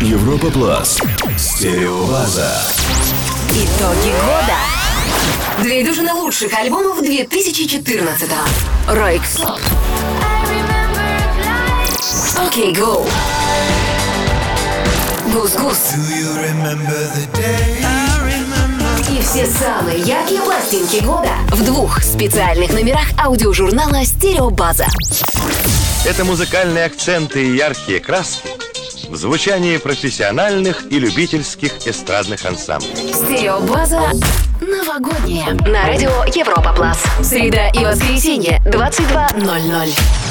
Европа Плас. Стереобаза. Итоги года. Две дюжины лучших альбомов 2014-го. Ройкс. Окей, гоу. Гус-гус. И все самые яркие пластинки года в двух специальных номерах аудиожурнала «Стереобаза». Это музыкальные акценты и яркие краски в звучании профессиональных и любительских эстрадных ансамблей. Стереобаза новогодняя. На радио Европа Плас. Среда и воскресенье 22.00.